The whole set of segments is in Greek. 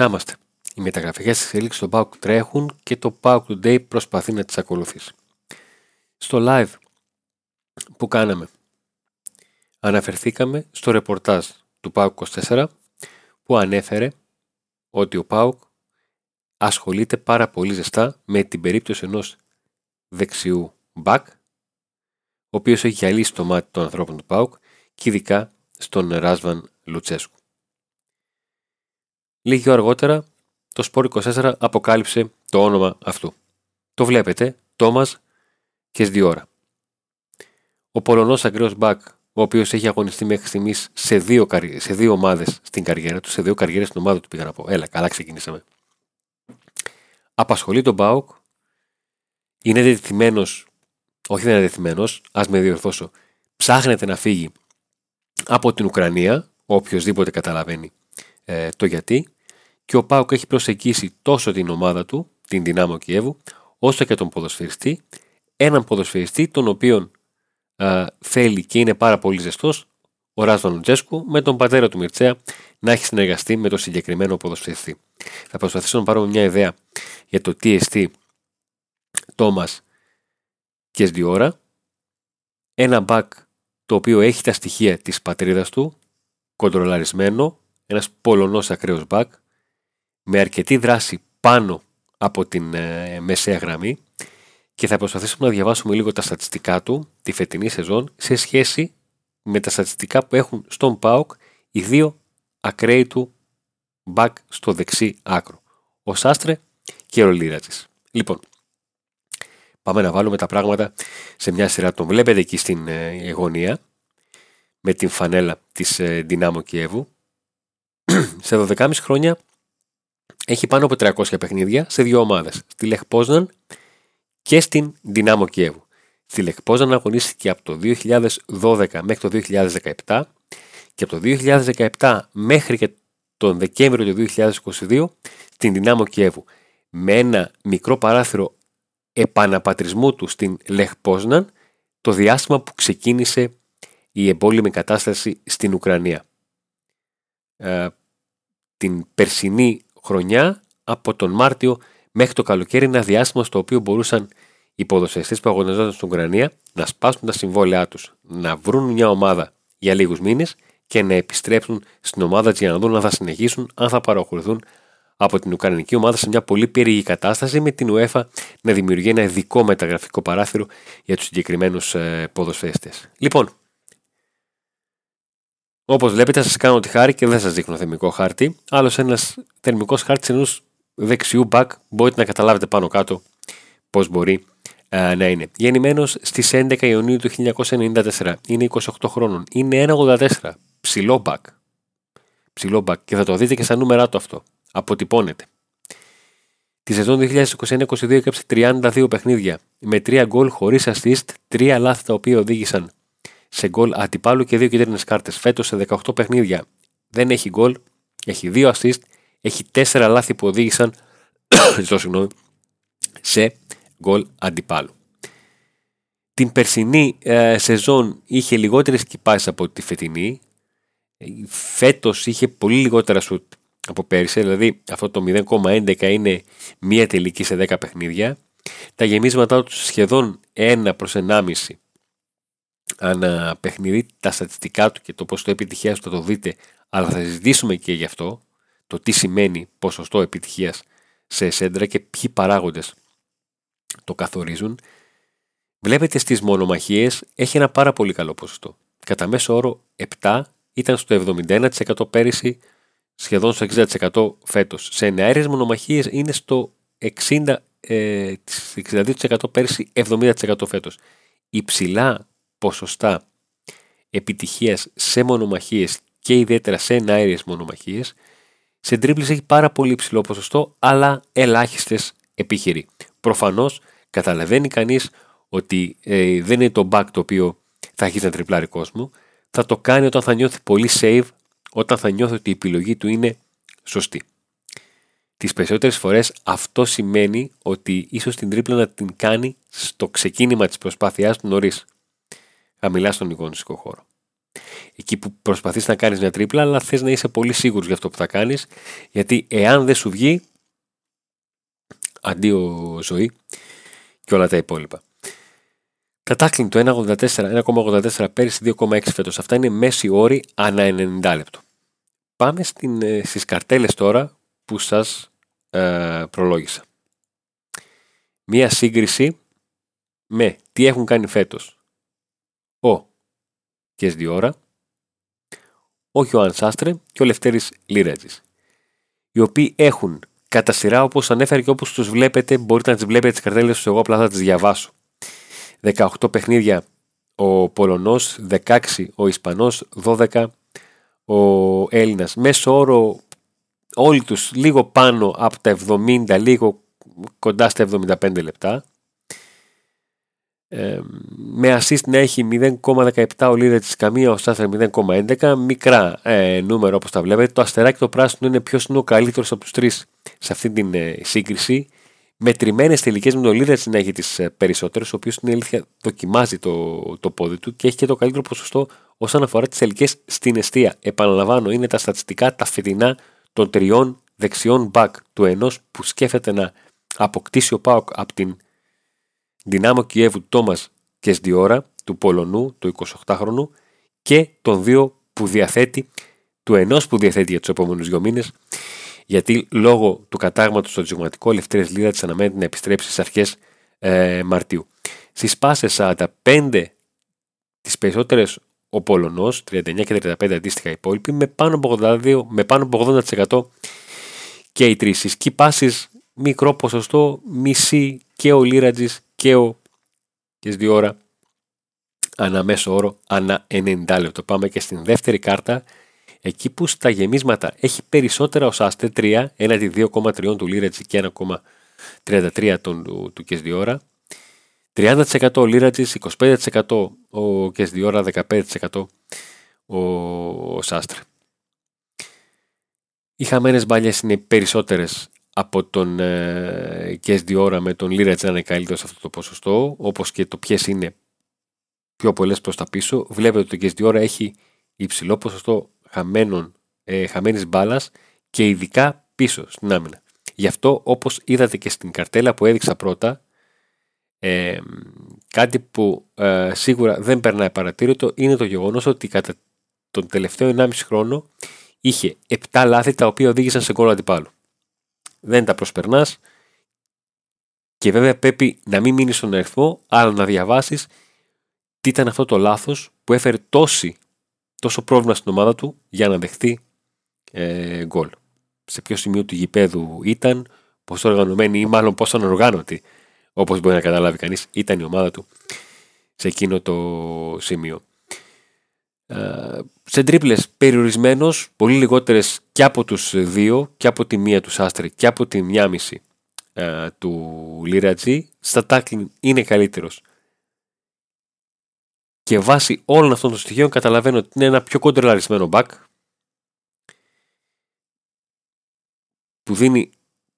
Να είμαστε. Οι μεταγραφικέ εξελίξει στο Pauk τρέχουν και το Pauk Today προσπαθεί να τις ακολουθήσει. Στο live που κάναμε, αναφερθήκαμε στο ρεπορτάζ του Pauk 24 που ανέφερε ότι ο Pauk ασχολείται πάρα πολύ ζεστά με την περίπτωση ενός δεξιού back ο οποίος έχει γυαλίσει το μάτι των ανθρώπων του ΠΑΟΚ και ειδικά στον Ράσβαν Λουτσέσκου. Λίγη ώρα αργότερα το Σπόρ 24 αποκάλυψε το όνομα αυτού. Το βλέπετε, Τόμας και ώρα. Ο Πολωνός Αγκρέος Μπακ, ο οποίος έχει αγωνιστεί μέχρι στιγμής σε δύο, σε δύο ομάδες στην καριέρα του, σε δύο καριέρες στην ομάδα του πήγα να πω. Έλα, καλά ξεκινήσαμε. Απασχολεί τον Μπάουκ, είναι δεδεθειμένο, όχι δεν είναι δεδεθειμένο, ας με διορθώσω, ψάχνεται να φύγει από την Ουκρανία, οποιοδήποτε καταλαβαίνει ε, το γιατί, και ο Πάουκ έχει προσεγγίσει τόσο την ομάδα του, την Δυνάμω Κιέβου, όσο και τον ποδοσφαιριστή, έναν ποδοσφαιριστή τον οποίον ε, θέλει και είναι πάρα πολύ ζεστός, ο Ράσβαν Τζέσκου, με τον πατέρα του Μιρτσέα να έχει συνεργαστεί με τον συγκεκριμένο ποδοσφαιριστή. Θα προσπαθήσω να πάρω μια ιδέα για το τι εστί Τόμας και Σδιόρα, ένα μπακ το οποίο έχει τα στοιχεία της πατρίδας του, κοντρολαρισμένο, ένας πολωνός ακραίος μπακ, με αρκετή δράση πάνω από την ε, μεσαία γραμμή και θα προσπαθήσουμε να διαβάσουμε λίγο τα στατιστικά του τη φετινή σεζόν σε σχέση με τα στατιστικά που έχουν στον ΠΑΟΚ οι δύο ακραίοι του μπακ στο δεξί άκρο. Ο Σάστρε και ο Λίρατζης. Λοιπόν, Πάμε να βάλουμε τα πράγματα σε μια σειρά. Τον βλέπετε εκεί στην ε, γωνία με την φανέλα της ε, Δυνάμω Κιέβου. σε 12,5 χρόνια έχει πάνω από 300 παιχνίδια σε δύο ομάδες. Στη Λεχ Πόζναν και στην Δυνάμω Κιέβου. Στη Λεχ Πόζναν αγωνίστηκε από το 2012 μέχρι το 2017 και από το 2017 μέχρι και τον Δεκέμβριο του 2022 στην Δυνάμω Κιέβου. Με ένα μικρό παράθυρο επαναπατρισμού του στην Λεχ Πόσναν το διάστημα που ξεκίνησε η εμπόλεμη κατάσταση στην Ουκρανία. Ε, την περσινή χρονιά από τον Μάρτιο μέχρι το καλοκαίρι ένα διάστημα στο οποίο μπορούσαν οι ποδοσφαιριστές που αγωνιζόταν στην Ουκρανία να σπάσουν τα συμβόλαιά τους, να βρουν μια ομάδα για λίγους μήνες και να επιστρέψουν στην ομάδα για να δουν αν θα συνεχίσουν, αν θα παραχωρηθούν από την Ουκρανική ομάδα σε μια πολύ περίεργη κατάσταση με την UEFA να δημιουργεί ένα ειδικό μεταγραφικό παράθυρο για τους συγκεκριμένους ε, ποδοσφαίστες. Λοιπόν, Όπως βλέπετε, σας κάνω τη χάρη και δεν σας δείχνω θερμικό χάρτη. Άλλος ένας θερμικός χάρτης ενός δεξιού back μπορείτε να καταλάβετε πάνω κάτω πώς μπορεί ε, να είναι. Γεννημένος στις 11 Ιουνίου του 1994. Είναι 28 χρόνων. Είναι 1,84. Ψηλό back. Ψηλό back. Και θα το δείτε και στα νούμερα του αυτό αποτυπώνεται. Τη σεζόν 2021-2022 έκαψε 32 παιχνίδια με 3 γκολ χωρίς assist, 3 λάθη τα οποία οδήγησαν σε γκολ αντιπάλου και 2 κίτρινες κάρτες. Φέτος σε 18 παιχνίδια δεν έχει γκολ, έχει 2 assist, έχει 4 λάθη που οδήγησαν συγγνώμη, σε γκολ αντιπάλου. Την περσινή ε, σεζόν είχε λιγότερες κυπάσεις από τη φετινή. Φέτος είχε πολύ λιγότερα σουτ από πέρυσι, δηλαδή αυτό το 0,11 είναι μία τελική σε 10 παιχνίδια. Τα γεμίσματά τους σχεδόν 1 προς 1,5 ανά παιχνίδι, τα στατιστικά του και το πώς το επιτυχίας θα το δείτε, αλλά θα συζητήσουμε και γι' αυτό, το τι σημαίνει ποσοστό επιτυχίας σε σέντρα και ποιοι παράγοντες το καθορίζουν. Βλέπετε στις μονομαχίες έχει ένα πάρα πολύ καλό ποσοστό. Κατά μέσο όρο 7 ήταν στο 71% πέρυσι, σχεδόν στο 60% φέτος. Σε εναέρειες μονομαχίες είναι στο 60, ε, 62% πέρσι, 70% φέτος. Υψηλά ποσοστά επιτυχίας σε μονομαχίες και ιδιαίτερα σε εναέρειες μονομαχίες, σε τρίπλες έχει πάρα πολύ υψηλό ποσοστό, αλλά ελάχιστες επιχειρεί. Προφανώς καταλαβαίνει κανείς ότι ε, δεν είναι το back το οποίο θα αρχίσει να τριπλάρει κόσμο, θα το κάνει όταν θα νιώθει πολύ save όταν θα νιώθει ότι η επιλογή του είναι σωστή. Τις περισσότερες φορές αυτό σημαίνει ότι ίσως την τρίπλα να την κάνει στο ξεκίνημα της προσπάθειάς του νωρίς. Χαμηλά στον εικονιστικό χώρο. εκεί που προσπαθείς να κάνεις μια τρίπλα, αλλά θες να είσαι πολύ σίγουρος για αυτό που θα κάνεις, γιατί εάν δεν σου βγει, αντίο ζωή και όλα τα υπόλοιπα. Τα το 1,84, 1,84 πέρυσι 2,6 φέτος. Αυτά είναι μέση όρη ανά 90 λεπτό. Πάμε στην, ε, στις καρτέλες τώρα που σας ε, προλόγησα. Μία σύγκριση με τι έχουν κάνει φέτος ο και ώρα, ο Γιωάν Σάστρε και ο Λευτέρης Λίρατζης, οι οποίοι έχουν κατά σειρά όπως ανέφερε και όπως τους βλέπετε, μπορείτε να τις βλέπετε τις καρτέλες τους, εγώ απλά θα τις διαβάσω. 18 παιχνίδια ο Πολωνός, 16 ο Ισπανός, 12 ο Έλληνας. Μέσο όρο όλοι τους λίγο πάνω από τα 70, λίγο κοντά στα 75 λεπτά. Ε, με assist να έχει 0,17 ο Λίρετς καμία ο Σάστερ 0,11 μικρά ε, νούμερο όπως τα βλέπετε. Το αστεράκι το πράσινο είναι ποιος είναι ο καλύτερος από τους τρεις σε αυτή την ε, σύγκριση. Μετρημένες τελικές με τον Λίρετ να έχει τι ε, περισσότερες, ο οποίος στην αλήθεια δοκιμάζει το, το πόδι του και έχει και το καλύτερο ποσοστό όσον αφορά τις τελικές στην αιστεία. Επαναλαμβάνω, είναι τα στατιστικά τα φετινά των τριών δεξιών back του ενός που σκέφτεται να αποκτήσει ο Πάοκ από την Δυνάμω Κιέβου Τόμας και Σδιόρα, του Πολωνού, του 28χρονου, και των δύο που διαθέτει, του ενός που διαθέτει για τους επόμενους δύο μήνες, γιατί λόγω του κατάγματος στο τζιγματικό, ο Λευτέρης Λίδα της αναμένεται να επιστρέψει στις αρχές ε, Μαρτίου. Στις πάσες 45 τις περισσότερες ο Πολωνός, 39 και 35 αντίστοιχα υπόλοιποι, με πάνω από 82, με πάνω από 80% και οι τρεις. Στις πάσει μικρό ποσοστό, μισή και ο Λίρατζης και ο και δύο ώρα ανά μέσο όρο, ανά 90 λεπτό. Πάμε και στην δεύτερη κάρτα εκεί που στα γεμίσματα έχει περισσότερα ο Σάστε 3 έναντι 2,3 του Λίρατζη και 1,33 του, του Κεσδιόρα. 30% ο Λίρατζης, 25% ο Κεσδιόρα, 15% ο, ο Σάστρε. Οι χαμένες μπάλιες είναι περισσότερες από τον ε, Κεσδιόρα με τον Λίρατζη να είναι καλύτερος σε αυτό το ποσοστό, όπως και το ποιες είναι πιο πολλές προς τα πίσω. Βλέπετε ότι το Κεσδιόρα έχει υψηλό ποσοστό χαμένων, ε, χαμένης μπάλας και ειδικά πίσω στην άμυνα. Γι' αυτό όπως είδατε και στην καρτέλα που έδειξα πρώτα ε, κάτι που ε, σίγουρα δεν περνάει παρατήρητο είναι το γεγονός ότι κατά τον τελευταίο 1,5 χρόνο είχε 7 λάθη τα οποία οδήγησαν σε γκολ αντιπάλου. Δεν τα προσπερνάς και βέβαια πρέπει να μην μείνεις στον αριθμό αλλά να διαβάσεις τι ήταν αυτό το λάθος που έφερε τόση τόσο πρόβλημα στην ομάδα του για να δεχτεί ε, γκολ. Σε ποιο σημείο του γηπέδου ήταν, πόσο οργανωμένη ή μάλλον πόσο ανοργάνωτη, όπως μπορεί να καταλάβει κανείς, ήταν η ομάδα του σε εκείνο το σημείο. Ε, σε τρίπλες περιορισμένος, πολύ λιγότερες και από τους δύο, και από τη μία τους Σάστρη και από τη μία μισή ε, του Λίρατζη. Στα τάκλιν είναι καλύτερος και βάσει όλων αυτών των στοιχείων καταλαβαίνω ότι είναι ένα πιο κοντρελαρισμένο back που δίνει,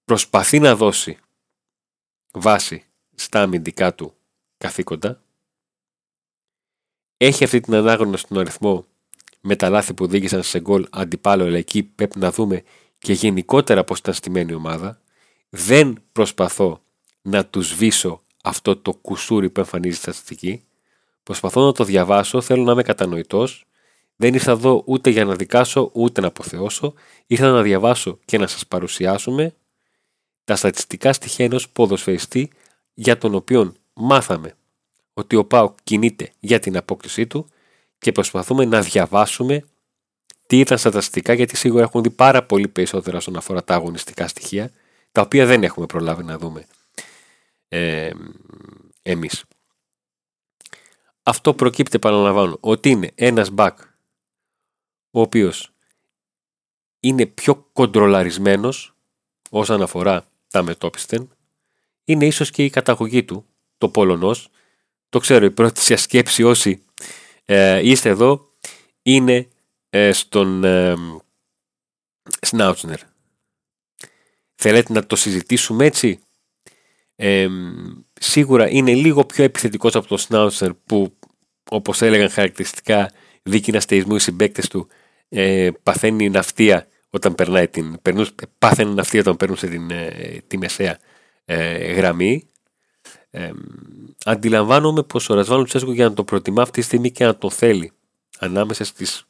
προσπαθεί να δώσει βάση στα αμυντικά του καθήκοντα έχει αυτή την ανάγνωση στον αριθμό με τα λάθη που οδήγησαν σε γκολ αντιπάλο αλλά εκεί πρέπει να δούμε και γενικότερα πώς ήταν στημένη η ομάδα δεν προσπαθώ να τους σβήσω αυτό το κουσούρι που εμφανίζει στα στατιστική Προσπαθώ να το διαβάσω, θέλω να είμαι κατανοητός. Δεν ήρθα εδώ ούτε για να δικάσω ούτε να αποθεώσω. Ήρθα να διαβάσω και να σας παρουσιάσουμε τα στατιστικά στοιχεία ενός ποδοσφαιριστή για τον οποίο μάθαμε ότι ο Πάο κινείται για την απόκτησή του και προσπαθούμε να διαβάσουμε τι ήταν στατιστικά γιατί σίγουρα έχουν δει πάρα πολύ περισσότερα όσον αφορά τα αγωνιστικά στοιχεία τα οποία δεν έχουμε προλάβει να δούμε ε, εμείς. Αυτό προκύπτει, επαναλαμβάνω, ότι είναι ένας back ο οποίος είναι πιο κοντρολαρισμένος όσον αφορά τα μετόπιστεν. Είναι ίσως και η καταγωγή του, το Πολωνός. Το ξέρω, η πρώτη σας σκέψη όσοι ε, είστε εδώ είναι ε, στον ε, Σνάουτσνερ. Θέλετε να το συζητήσουμε έτσι; Σίγουρα είναι λίγο πιο επιθετικός από τον Σνάουτσερ που όπως έλεγαν χαρακτηριστικά δίκη αστεϊσμού οι συμπαίκτες του ε, παθαίνει ναυτία όταν περνάει την. Περνούς, πάθαινε ναυτία όταν περνούσε την, ε, τη μεσαία ε, γραμμή. Ε, αντιλαμβάνομαι πως ο Ρασβάνο Τσέσκο για να το προτιμά αυτή τη στιγμή και να το θέλει ανάμεσα στις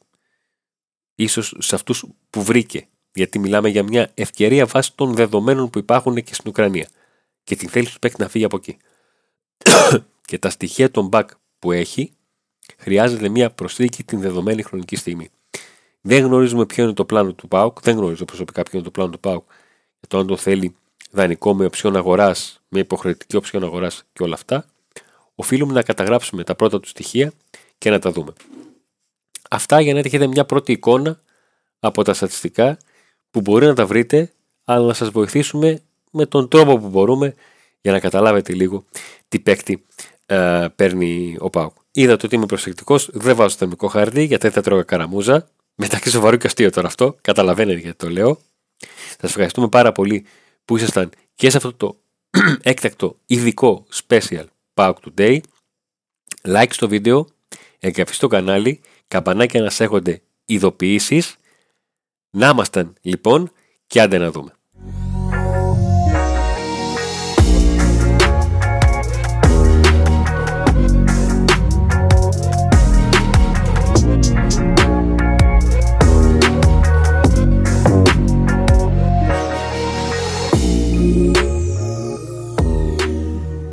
ίσως σε αυτούς που βρήκε γιατί μιλάμε για μια ευκαιρία βάσει των δεδομένων που υπάρχουν και στην Ουκρανία και την θέληση του παίκτη να φύγει από εκεί. Και τα στοιχεία των back που έχει χρειάζεται μια προσθήκη την δεδομένη χρονική στιγμή. Δεν γνωρίζουμε ποιο είναι το πλάνο του ΠΑΟΚ δεν γνωρίζω προσωπικά ποιο είναι το πλάνο του ΠΑΟΚ για το αν το θέλει δανεικό με οψιόν αγοράς, με υποχρεωτική οψιόν αγοράς και όλα αυτά, οφείλουμε να καταγράψουμε τα πρώτα του στοιχεία και να τα δούμε. Αυτά για να έχετε μια πρώτη εικόνα από τα στατιστικά που μπορεί να τα βρείτε, αλλά να σας βοηθήσουμε με τον τρόπο που μπορούμε για να καταλάβετε λίγο τι παίκτη ε, παίρνει ο Πάουκ. Είδατε ότι είμαι προσεκτικός, δεν βάζω θερμικό χαρτί γιατί θα τρώγα καραμούζα. Μεταξύ σοβαρού και αστείο τώρα αυτό, καταλαβαίνετε γιατί το λέω. Σας ευχαριστούμε πάρα πολύ που ήσασταν και σε αυτό το έκτακτο ειδικό special Pauk Today. Like στο βίντεο, εγγραφή στο κανάλι, καμπανάκια να σε έχονται ειδοποιήσεις. Να ήμασταν λοιπόν και άντε να δούμε.